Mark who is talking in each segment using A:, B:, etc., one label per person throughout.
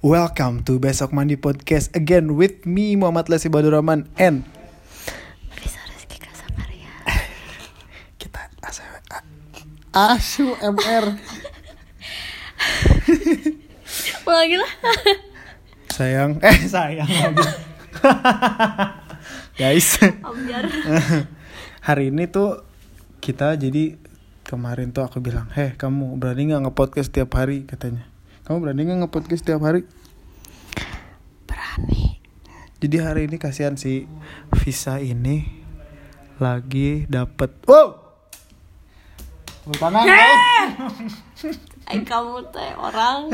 A: Welcome to Besok Mandi Podcast again with me Muhammad Lesi Badurrahman and
B: Bisa Rizky Kasamaria
A: kita Asu MR
B: lagi lah.
A: Sayang. Eh sayang lagi. guys. Hari ini tuh kita jadi kemarin tuh aku bilang heh kamu berani nggak nge-podcast setiap hari? katanya kamu berani nggak nge-podcast setiap hari?
B: Berani.
A: Jadi hari ini kasihan si Visa ini lagi dapet. Wow! Tangan
B: Eh kamu teh orang.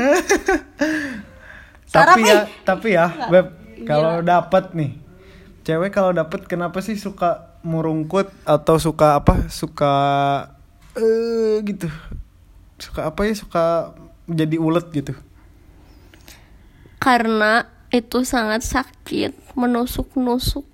A: Tapi ya
B: ih.
A: tapi ya
B: Nggak,
A: beb
B: gila.
A: kalau dapet nih cewek kalau dapet kenapa sih suka murungkut atau suka apa suka eh gitu. Suka apa ya suka jadi ulet gitu.
B: Karena itu sangat sakit Menusuk-nusuk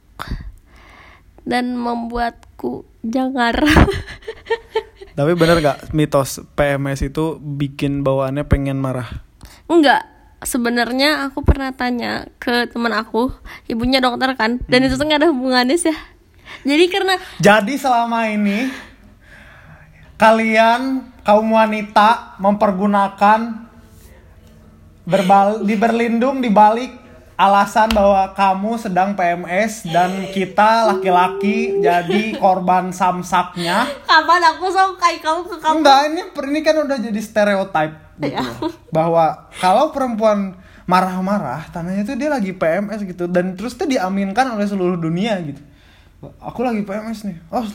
B: Dan membuatku jangar.
A: Tapi bener gak mitos PMS itu bikin bawaannya pengen marah?
B: Enggak Sebenarnya aku pernah tanya ke teman aku Ibunya dokter kan Dan itu tuh gak ada hubungannya sih. Jadi karena
A: Jadi selama ini kalian kaum wanita mempergunakan berbal di berlindung di balik alasan bahwa kamu sedang PMS dan kita laki-laki jadi korban samsaknya.
B: Kapan aku kayak kamu ke kamu
A: Enggak, ini ini kan udah jadi stereotype gitu.
B: Iya.
A: Bahwa kalau perempuan marah-marah, tandanya tuh dia lagi PMS gitu dan terus tuh diaminkan oleh seluruh dunia gitu. Aku lagi PMS nih. Oh,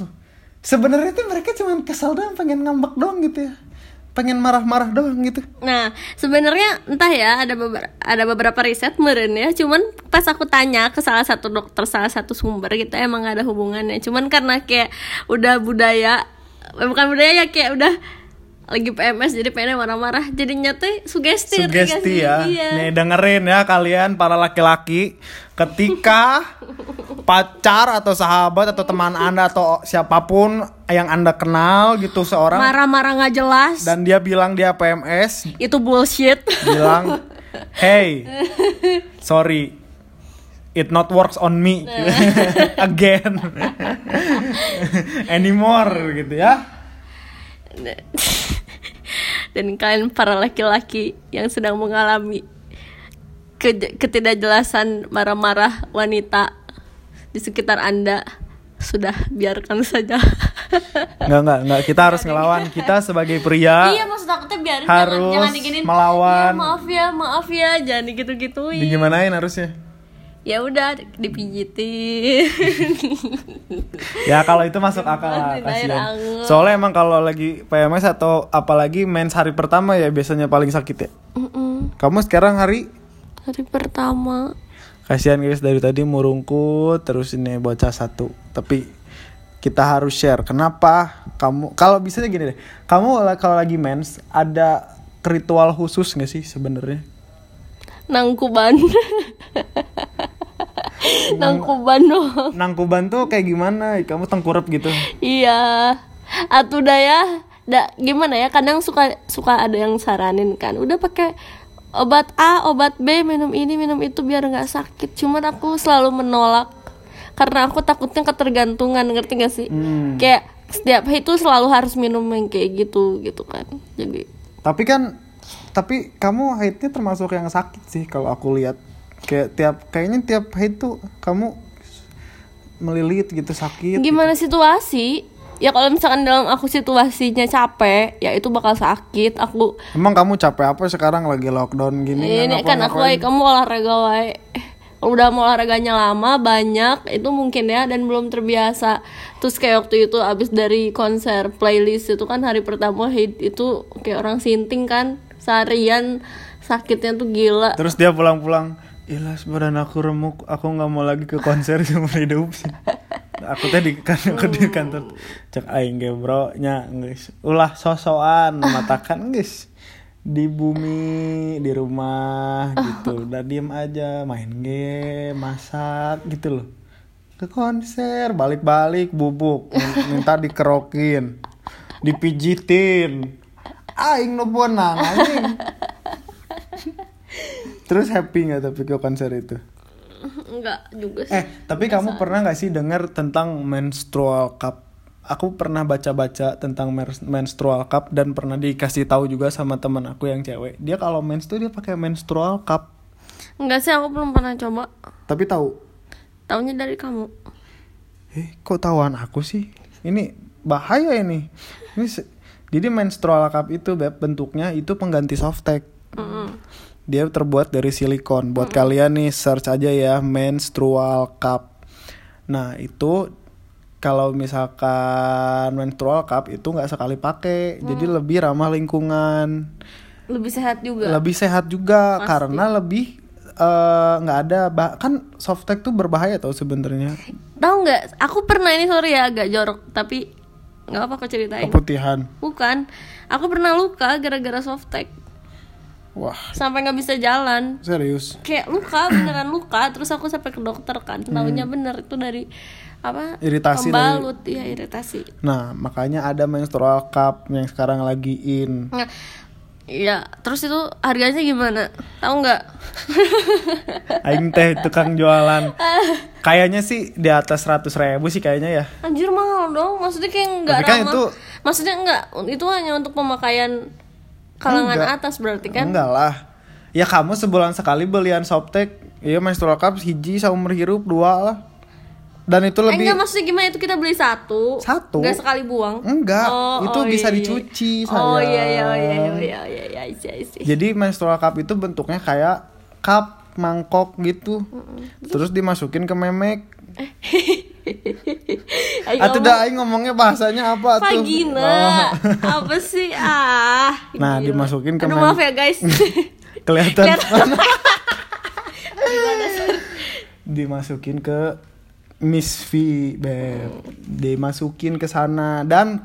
A: sebenarnya tuh mereka cuma kesal doang, pengen ngambek doang gitu ya. Pengen marah-marah doang gitu.
B: Nah, sebenarnya entah ya ada beberapa ada beberapa riset meren ya. Cuman pas aku tanya ke salah satu dokter salah satu sumber gitu emang ada hubungannya. Cuman karena kayak udah budaya eh, bukan budaya ya kayak udah lagi PMS jadi pengen marah-marah jadinya tuh sugesti
A: Sugesti ya.
B: Iya.
A: Nih dengerin ya kalian para laki-laki ketika pacar atau sahabat atau teman Anda atau siapa pun yang Anda kenal gitu seorang
B: Marah-marah nggak jelas.
A: dan dia bilang dia PMS
B: itu bullshit.
A: bilang hey sorry it not works on me again anymore gitu ya
B: Dan kalian para laki-laki yang sedang mengalami ke- ketidakjelasan marah-marah wanita di sekitar Anda sudah biarkan saja.
A: nggak nggak nggak. Kita harus ngelawan kita sebagai pria.
B: Iya maksud aku tuh biarin
A: Harus
B: jangan jangan diginin
A: melawan.
B: "Ya, maaf ya maaf ya. Jangan digitu gituin
A: digimanain harusnya?
B: Ya udah dipijitin.
A: Ya kalau itu masuk akal lah kasihan. soalnya emang kalau lagi PMS atau apalagi mens hari pertama ya biasanya paling sakit ya.
B: Mm-mm.
A: kamu sekarang hari
B: hari pertama.
A: Kasihan guys dari tadi murungkut terus ini bocah satu. Tapi kita harus share. Kenapa kamu kalau bisa gini deh. Kamu la- kalau lagi mens ada ritual khusus gak sih sebenarnya?
B: Nangkuban. Nangkuban doang.
A: Nangkuban tuh kayak gimana? Kamu tengkurap gitu.
B: Iya. Atuh dah ya. Da, gimana ya? Kadang suka suka ada yang saranin kan. Udah pakai obat A, obat B, minum ini, minum itu biar nggak sakit. Cuman aku selalu menolak karena aku takutnya ketergantungan, ngerti gak sih?
A: Hmm.
B: Kayak setiap hari itu selalu harus minum yang kayak gitu gitu kan. Jadi
A: tapi kan tapi kamu haidnya termasuk yang sakit sih kalau aku lihat kayak tiap kayaknya tiap haid tuh kamu melilit gitu sakit
B: gimana situasi? Ya kalau misalkan dalam aku situasinya capek, ya itu bakal sakit. Aku
A: emang kamu capek apa sekarang lagi lockdown gini?
B: Ini
A: nggak
B: kan aku lagi kamu olahraga wae Kalau udah mau olahraganya lama banyak itu mungkin ya dan belum terbiasa. Terus kayak waktu itu abis dari konser playlist itu kan hari pertama hit itu kayak orang sinting kan seharian sakitnya tuh gila.
A: Terus dia pulang-pulang, ilas badan aku remuk, aku nggak mau lagi ke konser seumur hidup. Aku tadi kan aku di kantor cek aing ge bro nya geus. Ulah sosokan matakan geus. Di bumi di rumah gitu. Udah diem aja main game masak gitu loh. Ke konser balik-balik bubuk. Min- minta dikerokin dipijitin. Aing nu benang anjing. Terus happy nggak tapi ke konser itu?
B: Enggak juga sih.
A: Eh, tapi kamu pernah nggak sih dengar tentang menstrual cup? Aku pernah baca-baca tentang menstrual cup dan pernah dikasih tahu juga sama teman aku yang cewek. Dia kalau mens tuh dia pakai menstrual cup.
B: Enggak sih, aku belum pernah coba.
A: Tapi tahu?
B: Taunya dari kamu.
A: Eh, kok tahuan aku sih? Ini bahaya ini. Ini se- jadi menstrual cup itu beb bentuknya itu pengganti softtek.
B: Mm-mm.
A: Dia terbuat dari silikon. Buat kalian nih search aja ya menstrual cup. Nah itu kalau misalkan menstrual cup itu nggak sekali pakai, jadi lebih ramah lingkungan,
B: Lebih sehat juga.
A: lebih sehat juga karena lebih eh, nggak ada bah- kan softtek tuh berbahaya tau sebenarnya
B: Tahu nggak? Aku pernah ini sorry ya agak jorok, tapi nggak apa aku ceritain.
A: keputihan.
B: Bukan, aku pernah luka gara-gara softtek
A: Wah
B: sampai nggak bisa jalan.
A: serius.
B: Kayak luka beneran luka, terus aku sampai ke dokter kan. Taunya bener itu dari apa?
A: Hmm. Iritasi dari-
B: Pembalut, iya iritasi.
A: Nah makanya ada menstrual cup yang sekarang lagi in.
B: Nah, Iya, terus itu harganya gimana? Tahu nggak?
A: Aing teh tukang jualan. Kayaknya sih di atas 100 ribu sih kayaknya ya.
B: Anjir mahal dong. Maksudnya kayak nggak
A: Tapi kan
B: ramah.
A: itu-
B: Maksudnya nggak, itu hanya untuk pemakaian kalangan
A: Enggak.
B: atas berarti kan?
A: Enggak lah. Ya kamu sebulan sekali belian softtek, iya menstrual cup hiji seumur hirup dua lah. Dan itu
B: Eh,
A: lebih
B: enggak maksudnya gimana itu kita beli satu
A: Satu.
B: Nggak sekali buang
A: Enggak, itu bisa
B: iya, iya.
A: dicuci,
B: Oh iya iya
A: sayang.
B: iya iya iya iya iya I see, I see.
A: Jadi menstrual cup itu bentuknya kayak cup mangkok gitu. Terus dimasukin ke memek.
B: Ayo
A: Atuh dah aing ngomongnya bahasanya apa tuh?
B: vagina
A: Oh.
B: Apa sih ah
A: Nah,
B: gila.
A: dimasukin ke
B: Aduh maaf ya guys
A: Kelihatan.
B: Kelihatan.
A: dimasukin ke Miss V, Beb. Dimasukin ke sana dan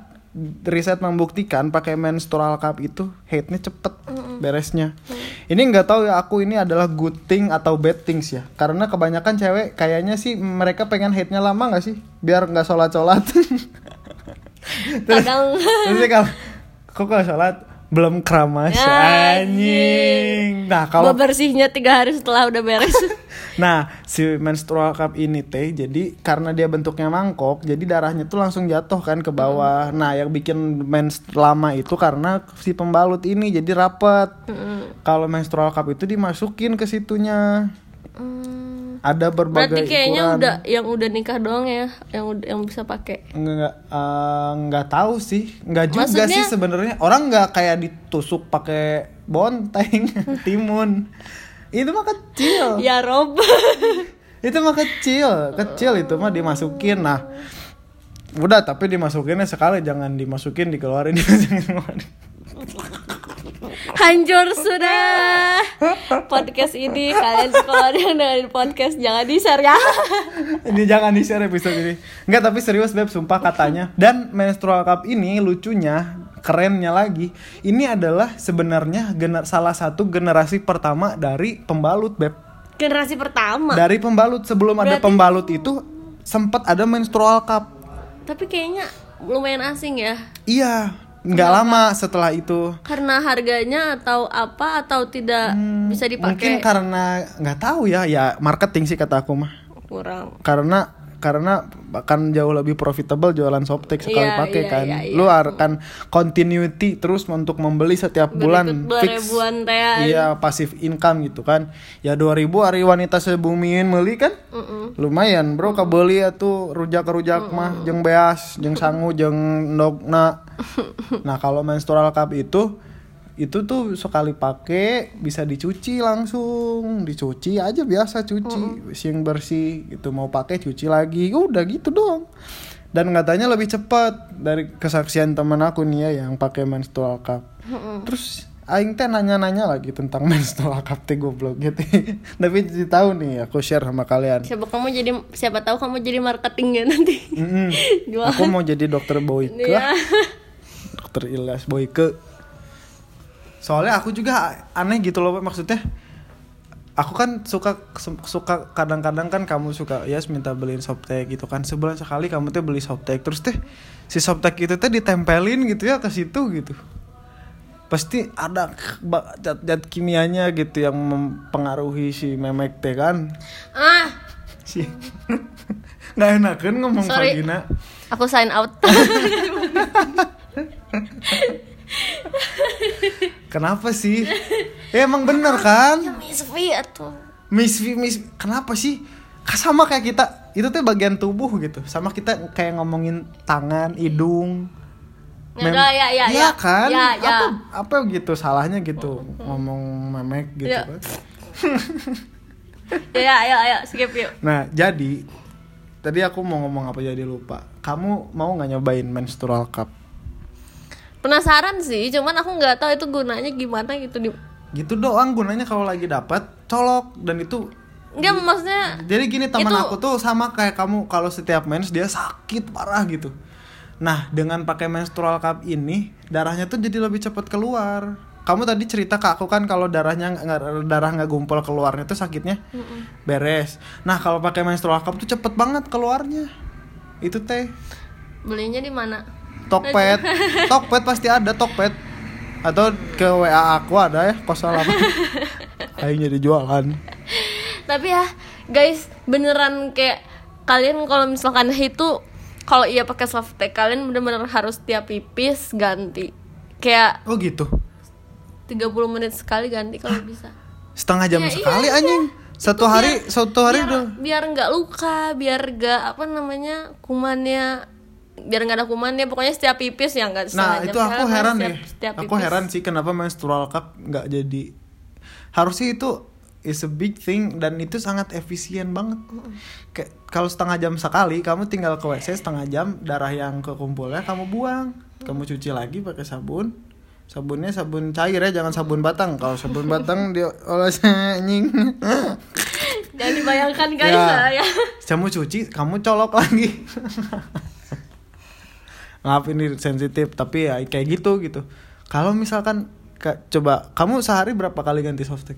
A: riset membuktikan pakai menstrual cup itu headnya cepet beresnya. Ini nggak tahu ya aku ini adalah good thing atau bad things ya. Karena kebanyakan cewek kayaknya sih mereka pengen headnya lama nggak sih? Biar nggak sholat-sholat.
B: Kadang
A: Terus sih kalau kok kalau sholat belum keramas
B: Ya,
A: anjing. Nah kalau
B: bebersihnya tiga hari setelah udah beres
A: Nah, si menstrual cup ini teh jadi karena dia bentuknya mangkok, jadi darahnya tuh langsung jatuh kan ke bawah. Nah, yang bikin mens lama itu karena si pembalut ini jadi rapet. Kalau menstrual cup itu dimasukin ke situnya.
B: Hmm,
A: Ada berbagai
B: Berarti kayaknya
A: ukuran.
B: udah yang udah nikah doang ya yang udah yang bisa pakai
A: Enggak enggak eh, enggak tahu sih. Enggak juga
B: Maksudnya-
A: sih sebenarnya. Orang enggak kayak ditusuk pakai bonteng, timun. Itu mah kecil.
B: Ya Rob.
A: Itu mah kecil. Kecil itu mah dimasukin. Nah udah tapi dimasukinnya sekali. Jangan dimasukin dikeluarin. Dimasukin keluarin.
B: Hancur sudah. Podcast ini Kalian kalau ada yang dengerin podcast. Jangan di share ya.
A: Ini jangan di share episode ini. Enggak tapi serius beb sumpah katanya. Dan menstrual cup ini lucunya kerennya lagi. Ini adalah sebenarnya gener- salah satu generasi pertama dari pembalut beb.
B: Generasi pertama?
A: Dari pembalut. Sebelum ada
B: Berarti-
A: pembalut itu sempat ada menstrual cup.
B: Tapi kayaknya lumayan asing ya.
A: Iya nggak lama setelah itu.
B: Karena harganya atau apa Atau tidak bisa
A: Mungkin
B: dipakai
A: karena nggak tahu ya, ya marketing sih kata aku mah.
B: Kurang.
A: Karena karena akan jauh lebih profitable jualan softtek sekali
B: Iya,
A: pakai
B: iya,
A: kan.
B: iya, iya.
A: Lu akan continuity terus untuk membeli setiap bulan
B: Berikut ribuan teh
A: Iya, pasif income gitu kan. Ya 2000 hari wanita sebumiin meuli kan? Lumayan, Bro, kabeli atuh rujak-rujak mah jeung beas, jeung sangu, jeung ndogna. nah, kalau menstrual cup itu itu tuh sekali pakai bisa dicuci langsung. Dicuci aja biasa cuci. Sing bersih gitu. Mau pakai cuci lagi. Udah gitu dong dan katanya lebih cepat dari kesaksian temen aku nih ya yang pakai menstrual cup. Terus aing teh nanya-nanya lagi tentang menstrual cup teh goblok gitu. Tapi jadi tahu nih aku share sama kalian.
B: Siapa kamu jadi Siapa tahu kamu jadi marketingnya nanti.
A: Mm-mm.
B: Jualan.
A: aku mau jadi dokter Boyke.
B: Iya.
A: dokter Ilyas Boyke soalnya aku juga aneh gitu loh maksudnya aku kan suka suka kadang-kadang kan kamu suka ya minta beliin softtek gitu kan. Sebulan sekali kamu tuh beli softtek terus teh si softtek itu teh ditempelin gitu ya ke situ gitu. Pasti ada ba- zat-zat kimianya gitu yang mempengaruhi si memek teh kan.
B: Ah!
A: Si nggak enak kan ngomong
B: Sorry.
A: vagina.
B: Aku sign out
A: kenapa sih? Ya emang bener kan?
B: Miss V atau
A: Miss V Miss kenapa sih? Sama kayak kita. Itu tuh bagian tubuh gitu. Sama kita kayak ngomongin tangan hidung.
B: Ya, ya, ya,
A: Iya
B: ya.
A: kan?
B: Ya, ya.
A: apa apa gitu salahnya gitu? Ngomong memek gitu.
B: Ya.
A: kan
B: ya ayo ayo skip yuk.
A: Nah jadi tadi aku mau ngomong apa jadi lupa. Kamu mau nggak nyobain menstrual cup
B: penasaran sih cuman aku nggak tahu itu gunanya gimana gitu di
A: gitu doang gunanya kalau lagi dapat colok dan itu
B: Enggak maksudnya
A: Jadi gini teman
B: Itu-
A: aku tuh sama kayak kamu kalau setiap mens dia sakit parah gitu. Nah dengan pakai menstrual cup ini darahnya tuh jadi lebih cepat keluar. Kamu tadi cerita ke aku kan kalau darahnya darah nggak gumpal keluarnya tuh sakitnya beres. Nah kalau pakai menstrual cup tuh cepet banget keluarnya. Itu teh
B: belinya di mana?
A: Tokped, Tokped pasti ada Tokped. Atau ke WA aku ada ya 08 Ayo jadi jualan.
B: Tapi ya guys beneran kayak kalian kalau misalkan itu kalau iya pakai softtek kalian bener-bener harus tiap pipis ganti. Kayak
A: Oh gitu?
B: 30 menit sekali ganti kalau bisa.
A: Setengah jam
B: Ya, iya
A: sekali
B: aja.
A: anjing. Satu hari satu hari
B: biar,
A: udah.
B: biar nggak luka biar nggak apa namanya kumannya biar nggak ada kumannya pokoknya setiap pipis ya nggak
A: nah itu
B: jam
A: aku
B: sekali,
A: heran
B: setiap-
A: deh.
B: setiap
A: aku
B: pipis.
A: heran sih kenapa menstrual cup nggak jadi. Harusnya itu is a big thing dan itu sangat efisien banget. Kayak kalau setengah jam sekali kamu tinggal ke wc setengah jam darah yang kekumpulnya kamu buang. Kamu cuci lagi pakai sabun. Sabunnya sabun cair ya jangan sabun batang. Kalau sabun batang dia oles anjing.
B: Jangan dibayangkan guys
A: Ya.
B: ya.
A: kamu cuci kamu colok lagi maaf ini sensitif tapi ya kayak gitu gitu. Kalau misalkan ka- coba kamu sehari berapa kali ganti softtek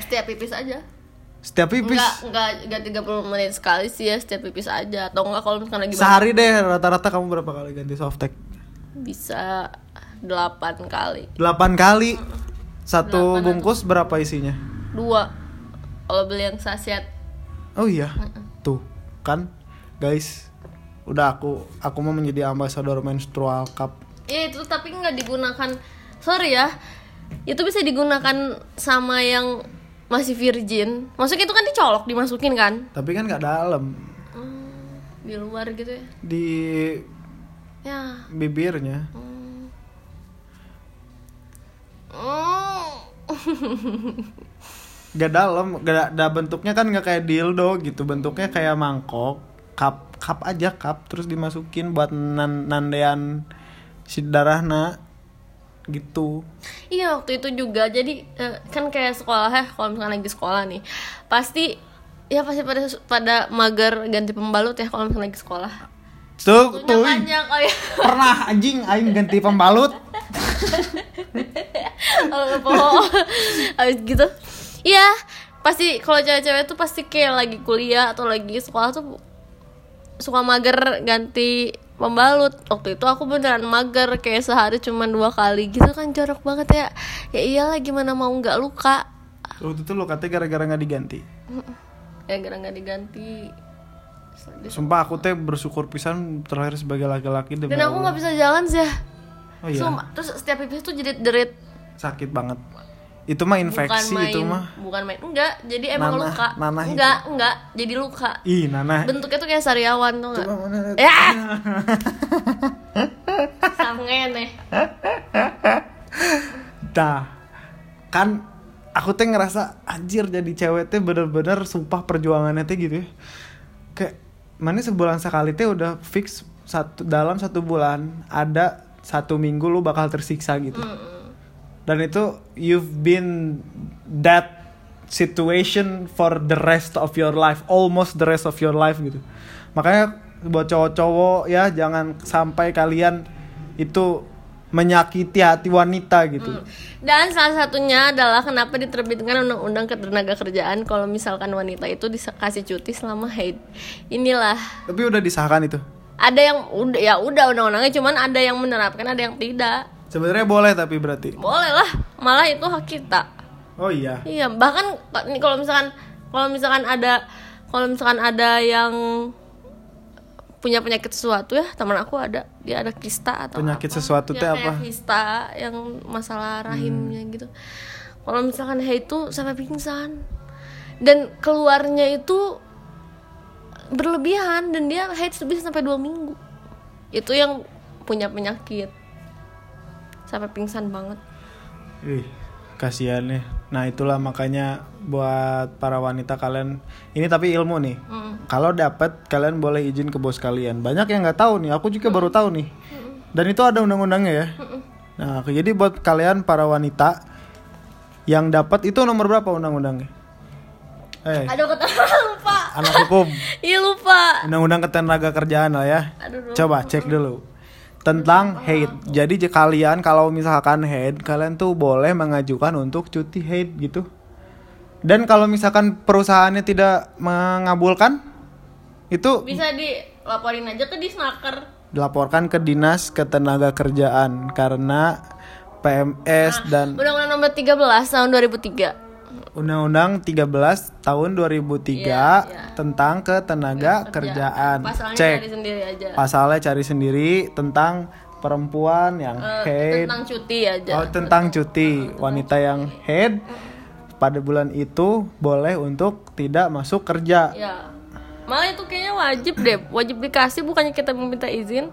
B: setiap pipis aja.
A: Setiap pipis?
B: Enggak, enggak, enggak 30 menit sekali sih ya setiap pipis aja. Atau enggak kalau misalkan lagi
A: sehari deh rata-rata kamu berapa kali ganti softtek
B: Bisa 8 kali.
A: 8 kali? Satu
B: Delapan
A: bungkus berapa isinya?
B: Dua Kalau beli yang saset
A: oh iya? Tuh kan guys udah aku aku mau menjadi ambasador menstrual cup.
B: Iya itu tapi nggak digunakan. Sorry ya. Itu bisa digunakan sama yang masih virgin. Maksudnya itu kan dicolok dimasukin kan?
A: Tapi kan nggak dalam.
B: Hmm, Di luar gitu ya?
A: Di
B: Ya.
A: bibirnya.
B: Hmm.
A: gak dalam gak ada bentuknya kan nggak kayak dildo gitu. Bentuknya kayak mangkok cup cup aja cup terus dimasukin buat nan nandean si darahna gitu
B: Iya waktu itu juga jadi eh, kan kayak sekolah ya kalau misalkan lagi sekolah nih pasti ya pasti pada pada mager ganti pembalut ya kalau misalkan lagi sekolah.
A: tuh tuh
B: panjang oh ya.
A: pernah anjing aing ganti pembalut
B: Oh, gitu. Iya, pasti kalau cewek-cewek tuh pasti kayak lagi kuliah atau lagi sekolah tuh suka mager ganti pembalut. Waktu itu aku beneran mager kayak sehari cuma dua kali. Gitu kan jorok banget ya. Ya iyalah gimana mau nggak luka?
A: Waktu itu lo katanya gara-gara nggak diganti.
B: Ya gara nggak diganti.
A: Sumpah aku teh bersyukur pisan terlahir sebagai laki-laki
B: dan aku nggak bisa jalan sih.
A: Oh iya?
B: Sumpah. terus setiap pipis tuh jerit jerit
A: sakit banget itu mah infeksi
B: bukan main
A: itu mah.
B: bukan main enggak jadi emang
A: Nanah-
B: luka.
A: nanah itu.
B: enggak enggak jadi luka.
A: Ih nana
B: bentuknya tuh kayak sariawan tuh enggak ya! Sangen nih
A: Dah. Kan aku teh ngerasa anjir jadi cewek teh bener-bener sumpah perjuangannya teh gitu ya. Kayak mana sebulan sekali teh udah fix satu dalam satu bulan ada satu minggu lu bakal tersiksa gitu dan itu you've been that situation for the rest of your life. Almost the rest of your life gitu. Makanya buat cowok-cowok ya jangan sampai kalian itu menyakiti hati wanita gitu.
B: Dan salah satunya adalah kenapa diterbitkan undang-undang ketenaga kerjaan kalau misalkan wanita itu dikasih cuti selama haid. Inilah.
A: Tapi udah disahkan itu?
B: Ada yang udah ya udah undang-undangnya cuman ada yang menerapkan ada yang tidak
A: Sebenarnya boleh tapi berarti.
B: boleh lah malah itu hak kita
A: Oh iya.
B: iya bahkan nih kalau misalkan kalau misalkan ada kalau misalkan ada yang punya penyakit sesuatu ya teman aku ada dia ada kista atau
A: Penyakit
B: apa.
A: sesuatu
B: Ya,
A: teh apa? Hmm.
B: kista yang masalah rahimnya gitu kalau misalkan he itu sampai pingsan dan keluarnya itu berlebihan dan dia haid bisa sampai dua minggu itu yang punya penyakit sampai pingsan banget
A: Ih, kasihan nih. Nah, itulah makanya buat para wanita kalian ini tapi ilmu nih. Kalau dapat kalian boleh izin ke bos kalian. Banyak yang nggak tahu nih. Aku juga baru tahu nih. Dan itu ada undang-undangnya ya. Nah, jadi buat kalian para wanita yang dapat itu nomor berapa undang-undangnya? Eh,
B: aduh kata lupa
A: anak hukum.
B: iya lupa
A: Undang-undang ketenaga kerjaan lah ya.
B: aduh
A: Coba cek dulu tentang haid. Jadi kalian kalau misalkan haid, kalian tuh boleh mengajukan untuk cuti haid gitu. Dan kalau misalkan perusahaannya tidak mengabulkan, itu
B: bisa dilaporin aja ke disnaker
A: dilaporkan ke dinas ketenaga kerjaan karena PMS dan
B: Undang-Undang nomor 13 tahun 2003
A: Undang-Undang 13 tahun 2003
B: Iya, iya.
A: tentang ketenaga kerjaan.
B: Pasalnya
A: Cek.
B: cari sendiri aja.
A: Pasalnya cari sendiri tentang perempuan yang
B: Eh,
A: head.
B: tentang cuti aja.
A: Oh tentang cuti. Wanita yang head. Pada bulan itu boleh untuk tidak masuk kerja.
B: Ya malah itu kayaknya wajib deh. Wajib dikasih bukannya kita meminta izin?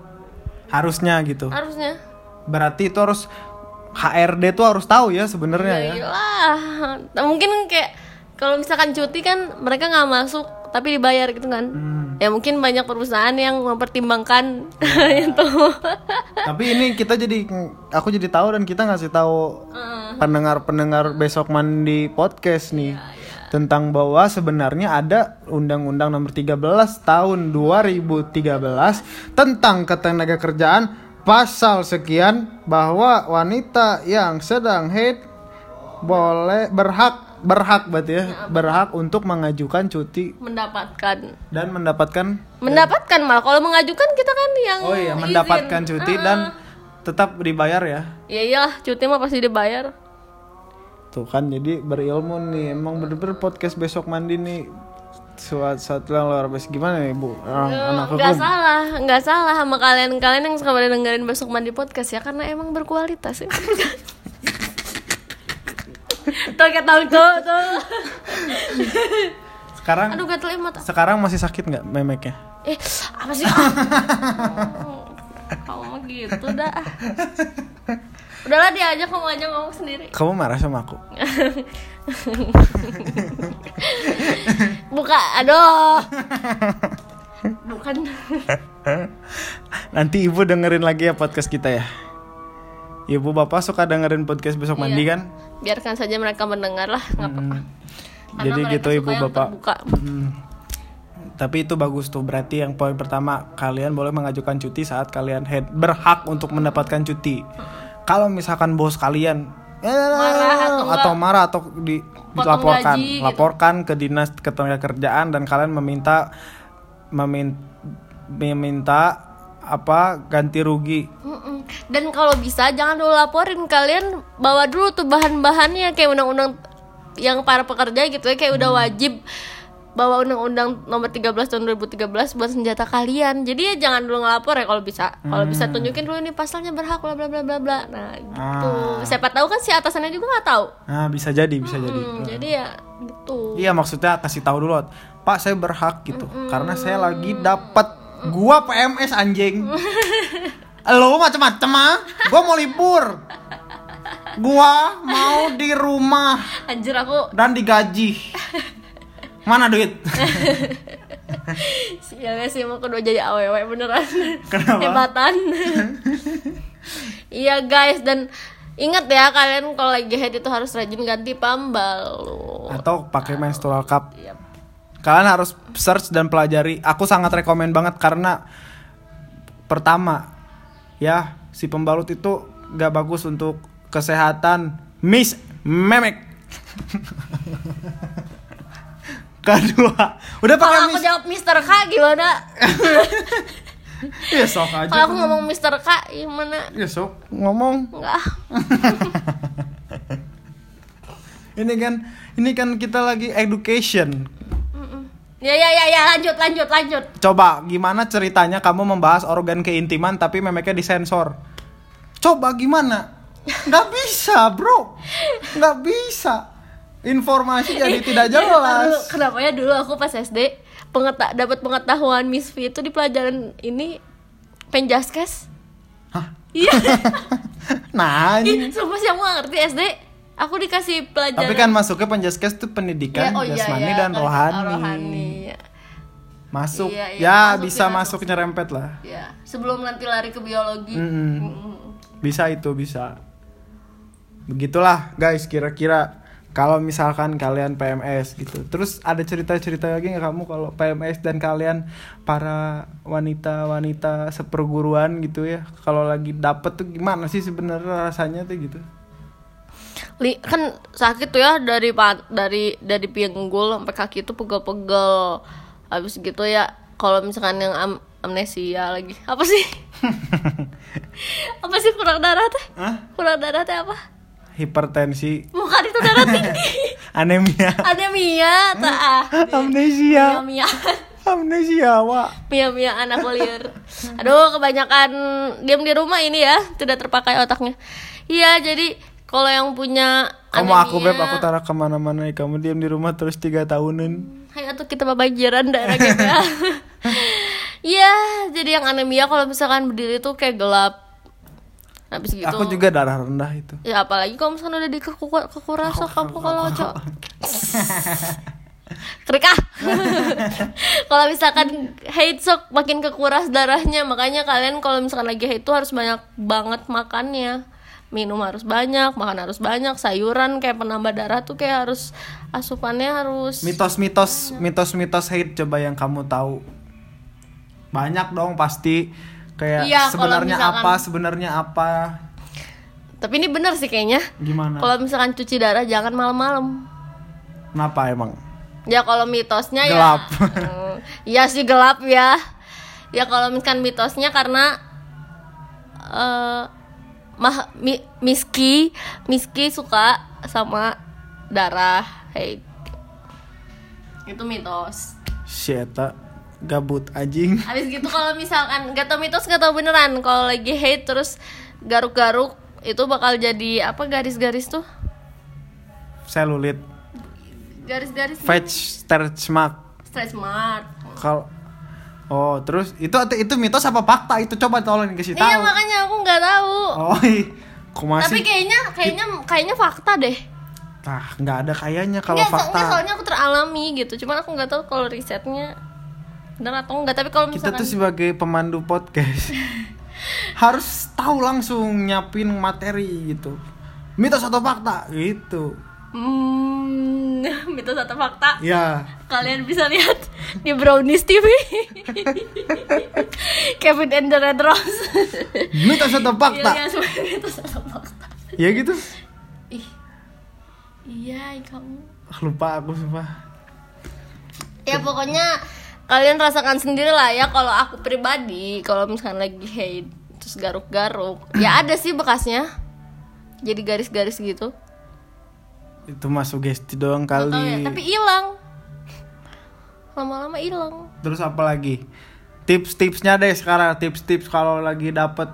A: Harusnya gitu.
B: Harusnya.
A: Berarti itu harus HRD tuh harus tahu ya sebenarnya ya
B: Iyalah. mungkin kayak kalau misalkan cuti kan mereka nggak masuk tapi dibayar gitu kan
A: Hmm.
B: ya mungkin banyak perusahaan yang mempertimbangkan
A: Iya.
B: itu
A: tapi ini kita jadi aku jadi tahu dan kita ngasih tahu pendengar-pendengar besok mandi podcast nih tentang bahwa sebenarnya ada Undang-Undang Nomor 13 Tahun 2013 tentang ketenaga kerjaan pasal sekian bahwa wanita yang sedang haid boleh berhak berhak berarti ya berhak untuk mengajukan cuti.
B: Mendapatkan.
A: Dan mendapatkan
B: mendapatkan malah. Kalau mengajukan kita kan yang
A: oh iya
B: izin.
A: mendapatkan cuti
B: Heeh.
A: dan tetap dibayar ya.
B: Ya iyalah cuti mah pasti dibayar.
A: Tuh kan jadi berilmu nih. Emang bener-bener podcast besok mandi nih Suatu, suatu yang luar biasa Gimana nih bu? Ah, anak
B: nggak
A: hukum
B: salah nggak salah sama kalian kalian yang suka pada dengerin besok mandi podcast ya karena emang berkualitas ya tuh kayak tahu tuh tuh
A: Sekarang
B: aduh gatel emot
A: sekarang masih sakit nggak memeknya?
B: eh apa sih ah? kamu mah gitu dah udahlah dia aja kamu aja ngomong sendiri
A: Kamu marah sama aku?
B: buka aduh bukan
A: Nanti ibu dengerin lagi ya podcast kita ya Ibu bapak suka dengerin podcast besok mandi
B: Iya.
A: kan?
B: biarkan saja mereka mendengar lah nggak apa-apa Karena
A: Jadi gitu ibu bapak
B: terbuka.
A: Hmm. Tapi itu bagus tuh Berarti yang poin pertama Kalian boleh mengajukan cuti saat kalian head Berhak untuk mendapatkan cuti Kalau misalkan bos kalian eh,
B: Marah atau
A: atau marah atau di, dilaporkan
B: gaji gitu.
A: Laporkan ke dinas ketenaga kerjaan Dan kalian meminta memin- Meminta apa ganti rugi
B: Mm-mm. Dan kalau bisa jangan dulu laporin kalian bawa dulu tuh bahan-bahannya kayak undang-undang yang para pekerja gitu ya kayak udah
A: Hmm.
B: wajib bawa undang-undang nomor 13 tahun 2013 buat senjata kalian. Jadi ya jangan dulu ngelapor ya kalau bisa. Kalau bisa
A: Hmm.
B: tunjukin dulu ini pasalnya berhak bla bla bla bla bla. Nah, gitu.
A: Ah.
B: Siapa tahu kan si atasannya juga nggak tahu.
A: Nah bisa jadi bisa jadi
B: Hmm, jadi ya gitu.
A: Iya maksudnya kasih tahu dulu, Pak saya berhak gitu, karena saya lagi dapat gua PMS anjing. Lo macam-macam ah, gua mau libur, gua mau di rumah
B: Anjir aku
A: dan digaji. Mana duit?
B: Ya gak sih mau kedua jadi awewe beneran
A: Kenapa?
B: Hebatan Iya guys dan Ingat ya kalian kalau lagi head itu harus rajin ganti pambal loh.
A: Atau pakai menstrual cup.
B: Yap.
A: Kalian harus search dan pelajari. Aku sangat rekomen banget karena pertama ya si pembalut itu gak bagus untuk kesehatan Miss Memek. Kedua, udah pakai
B: Kalau aku jawab Mr. K gimana?
A: Ya sok aja.
B: Kalau aku ngomong Mr. K gimana?
A: Ya sok, ngomong
B: Enggak.
A: ini kan ini kan kita lagi education
B: Ya ya ya ya lanjut lanjut lanjut.
A: coba gimana ceritanya kamu membahas organ keintiman tapi memeknya disensor coba gimana nggak bisa bro nggak bisa informasi jadi tidak
B: Dulu,
A: jelas
B: kenapa ya dulu aku pas SD pengeta dapat pengetahuan Miss V itu di pelajaran ini penjaskes.
A: Hah?
B: Iya.
A: nah ini
B: sumpah sih aku gak ngerti SD. Aku dikasih pelajaran.
A: tapi kan masuknya penjaskes itu pendidikan
B: Ya, oh iya,
A: jasmani
B: iya,
A: dan
B: kan,
A: rohani.
B: rohani. Ya.
A: masuk
B: Iya, iya,
A: ya
B: masuk
A: bisa
B: masuk
A: masuk nyerempet lah
B: Ya, sebelum nanti lari ke biologi. Mm.
A: bisa itu bisa begitulah guys kira-kira kalau misalkan kalian PMS gitu terus ada cerita-cerita lagi nggak kamu kalau PMS dan kalian para wanita-wanita seperguruan gitu ya kalau lagi dapet tuh gimana sih sebenarnya rasanya tuh gitu
B: Li, kan sakit tuh ya dari dari dari pinggul sampai kaki itu pegel-pegel. Habis gitu ya kalau misalkan yang am- amnesia lagi. Apa sih? apa sih kurang darah teh? Kurang darah teh apa?
A: Hipertensi
B: Bukan itu darah tinggi.
A: anemia
B: Anemia, tak ah.
A: amnesia
B: Mia-mia.
A: amnesia wa
B: Mia-mia anak liar. Aduh, kebanyakan diam di rumah ini ya, tidak terpakai otaknya. Iya, jadi kalau yang punya
A: kamu aku beb aku taruh ke mana-mana kamu diam di rumah terus tiga tahunan
B: Hai atau kita babajiran daerah kita. Iya, jadi yang anemia kalau misalkan berdiri tuh kayak gelap. Habis gitu.
A: aku juga darah rendah itu
B: Ya apalagi kalau misalkan udah di keku kekurasa kamu kalau cok. Krik ah. kalau misalkan hate sok makin kekuras darahnya, makanya kalian kalau misalkan lagi hate tuh harus banyak banget makannya. Minum harus banyak, makan harus banyak, sayuran kayak penambah darah tuh kayak harus asupannya harus
A: mitos-mitos mitos-mitos hate coba yang kamu tahu banyak dong pasti kayak
B: Iya,
A: sebenarnya
B: misalkan-
A: apa sebenarnya apa
B: Tapi ini bener sih kayaknya.
A: gimana
B: Kalau misalkan cuci darah jangan malam-malam.
A: kenapa emang
B: Ya kalau mitosnya
A: Gelap.
B: ya. Hmm, Iya sih gelap ya. Ya kalau misalkan mitosnya karena eh mah mi, Miski Miski suka sama darah. Hey. Itu mitos.
A: shit tak gabut anjing
B: Habis gitu kalau misalkan gak tau mitos gak tau beneran kalau lagi hate terus garuk-garuk itu bakal jadi apa garis-garis tuh?
A: selulit
B: Garis-garis
A: fetch stretch mark
B: stretch mark.
A: kalau oh terus itu itu mitos apa fakta itu coba tolong dikasih tahu
B: Iya makanya aku nggak tahu.
A: oh masih
B: Tapi kayaknya kayaknya kayaknya fakta deh.
A: Nah, nggak ada kayaknya kalau fakta.
B: nggak, soalnya aku teralami gitu. Cuman aku nggak tahu kalau risetnya benar atau enggak. Tapi kalau
A: Kita
B: misalkan
A: tuh sebagai pemandu podcast harus tahu langsung nyapin materi gitu. Mitos atau fakta gitu.
B: hmm, mitos atau fakta,
A: Ya,
B: kalian bisa lihat di Brownies TV. Kevin and the Red Rose.
A: mitos atau
B: Iya,
A: fakta.
B: iya, mitos atau fakta.
A: Ya gitu.
B: Ih. Iya, kamu.
A: Ah, Lupa aku sumpah.
B: ya pokoknya kalian rasakan sendiri lah ya kalau aku pribadi kalau misalkan lagi hate terus garuk-garuk ya ada sih bekasnya jadi garis-garis gitu
A: Itu mah sugesti doang kali.
B: ya tapi hilang lama-lama hilang
A: Terus apa lagi? Tips-tipsnya deh sekarang, tips-tips kalau lagi dapet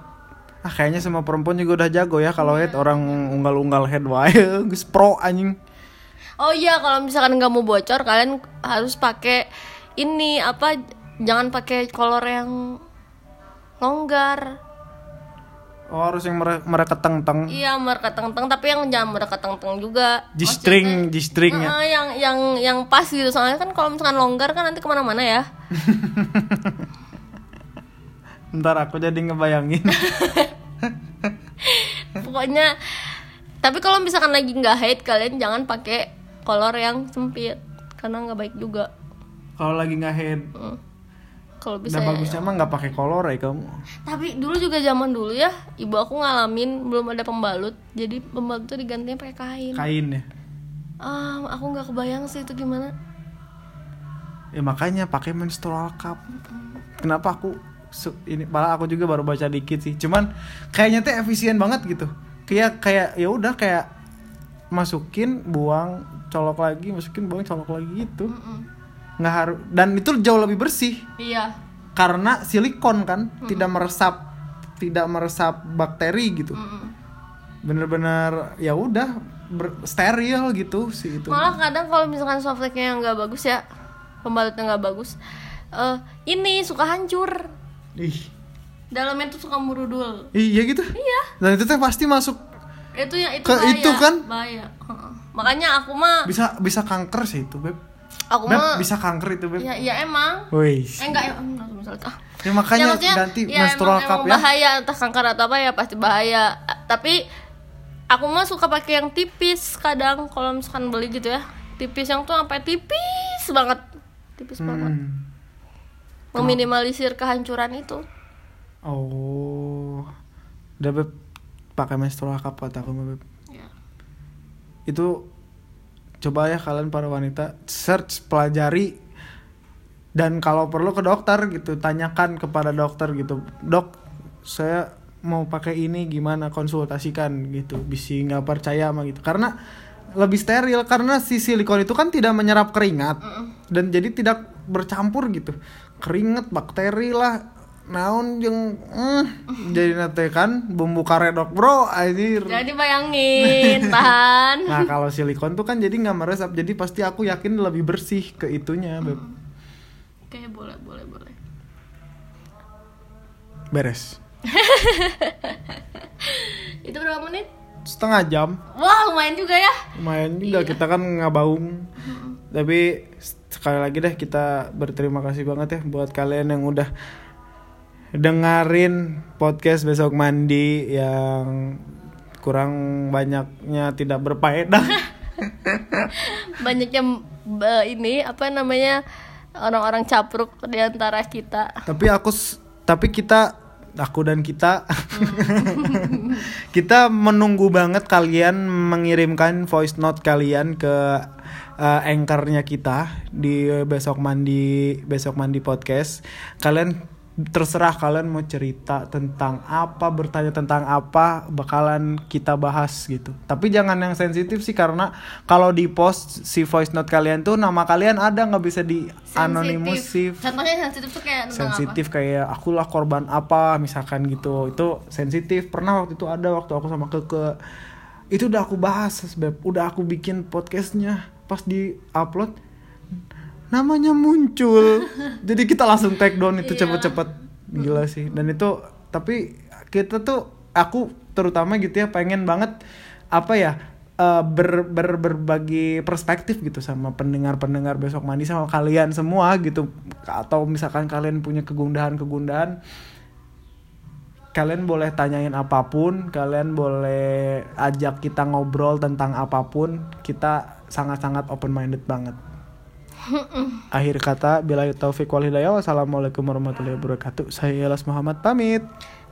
A: Ah kayaknya semua perempuan juga udah jago ya kalau
B: Iya.
A: head orang unggal-unggal head wae geus pro anjing.
B: oh iya kalau misalkan nggak mau bocor kalian harus pakai ini apa jangan pakai kolor yang longgar
A: Oh harus yang mere mereka teng-teng.
B: iya mereka teng-teng tapi yang jangan mereka teng-teng juga
A: G-string, G-stringnya.
B: Heeh, yang yang yang pas gitu soalnya kan kalau misalkan longgar kan nanti ke mana-mana ya
A: Ntar aku jadi ngebayangin.
B: pokoknya tapi kalau misalkan lagi nggak hate kalian jangan pakai kolor yang sempit karena nggak baik juga
A: kalau lagi nggak head.
B: Hmm. kalau bisa
A: Dan
B: ya.
A: bagusnya mah nggak pakai kolor ya kamu.
B: tapi dulu juga zaman dulu ya ibu aku ngalamin belum ada pembalut jadi pembalut tuh digantinya pakai kain
A: Kain ya.
B: ah aku nggak kebayang sih itu gimana
A: Ya makanya pakai menstrual cup. Kenapa aku ini malah aku juga baru baca dikit sih cuman kayaknya tuh efisien banget gitu kayak kayak ya udah kayak masukin buang colok lagi masukin buang colok lagi gitu nggak harus dan itu jauh lebih bersih.
B: Iya.
A: Karena silikon kan tidak meresap tidak meresap bakteri gitu. Bener-bener ya udah steril gitu sih itu.
B: Malah kadang kalau misalkan softlacknya yang nggak bagus ya pembalutnya nggak bagus eh ini suka hancur.
A: Ih.
B: Dalamnya tuh suka murudul
A: iya gitu?
B: Iya.
A: Dan itu teh pasti masuk
B: itu yang itu
A: Ke
B: bahaya.
A: itu kan?
B: bahaya makanya aku mah
A: bisa bisa kanker sih itu beb
B: aku mah
A: bisa kanker itu beb.
B: Ya ya emang.
A: Wih.
B: eh enggak ya enggak misalnya ah.
A: ya makanya
B: maksudnya,
A: ganti
B: ya,
A: menstrual
B: emang,
A: cup
B: emang
A: ya.
B: bahaya entah kanker atau apa ya pasti bahaya. Tapi aku mah suka pakai yang tipis kadang kalau misalkan beli gitu ya. Tipis yang tuh sampai tipis banget. Tipis banget.
A: Hmm.
B: meminimalisir kehancuran itu.
A: Oh. Udah beb pakai menstrual cup kata aku mah, beb.
B: Ya.
A: itu coba ya kalian para wanita search pelajari dan kalau perlu ke dokter gitu tanyakan kepada dokter gitu. Dok saya mau pakai ini gimana? Konsultasikan gitu. Bisa nggak percaya sama gitu. Karena lebih steril karena si silikon itu kan tidak menyerap keringat dan jadi tidak bercampur gitu. Keringat bakteri lah naon yang mm, jadi nate kan bumbu karedok bro anjir.
B: Jadi bayangin tahan.
A: Nah kalau silikon tuh kan jadi nggak meresap, jadi pasti aku yakin lebih bersih ke itunya, beb.
B: oke boleh boleh boleh.
A: Beres.
B: itu berapa menit?
A: Setengah jam,
B: wah lumayan juga ya.
A: Lumayan juga kita kan ngabaung. Tapi sekali lagi deh kita berterima kasih banget ya buat kalian yang udah dengerin podcast besok mandi yang kurang banyaknya tidak berfaedah.
B: banyak yang eh, ini apa namanya orang-orang capruk di antara kita.
A: Tapi aku tapi kita aku dan kita kita menunggu banget kalian mengirimkan voice note kalian ke uh, anchornya kita di besok mandi besok mandi podcast. Kalian terserah kalian mau cerita tentang apa bertanya tentang apa bakalan kita bahas gitu. Tapi jangan yang sensitif sih karena kalau di post si voice note kalian tuh nama kalian ada nggak bisa di anonimus sih.
B: Contohnya sensitif tuh kayak tentang
A: sensitif kayak akulah korban apa misalkan gitu. Itu sensitif. Pernah waktu itu ada waktu aku sama keke. Itu udah aku bahas beb. Udah aku bikin podcastnya. Pas di upload namanya muncul. Jadi kita langsung take down itu
B: Iya.
A: cepet-cepet gila sih. Dan itu tapi kita tuh aku terutama gitu ya pengen banget apa ya eh, ber, ber- berbagi perspektif gitu sama pendengar-pendengar besok mandi sama kalian semua gitu. Atau misalkan kalian punya kegundahan-kegundahan kalian boleh tanyain apa pun kalian boleh ajak kita ngobrol tentang apa pun kita sangat-sangat open minded banget akhir kata bila taufik wal hidayah. Wassalamualaikum warahmatullahi wabarakatuh. Saya Elas Muhammad pamit.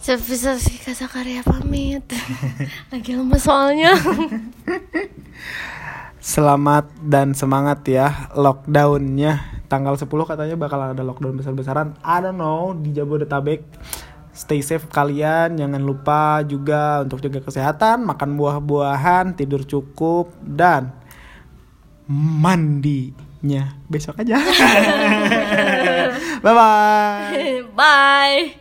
B: Sevisa Kasa Karya pamit. Lagi lemes soalnya.
A: Selamat dan semangat ya lockdownnya. Tanggal 10 katanya bakal ada lockdown besar-besaran. I don't know di Jabodetabek. Stay safe kalian, jangan lupa juga untuk jaga kesehatan, makan buah-buahan, tidur cukup dan mandinya besok aja. Bye bye.
B: bye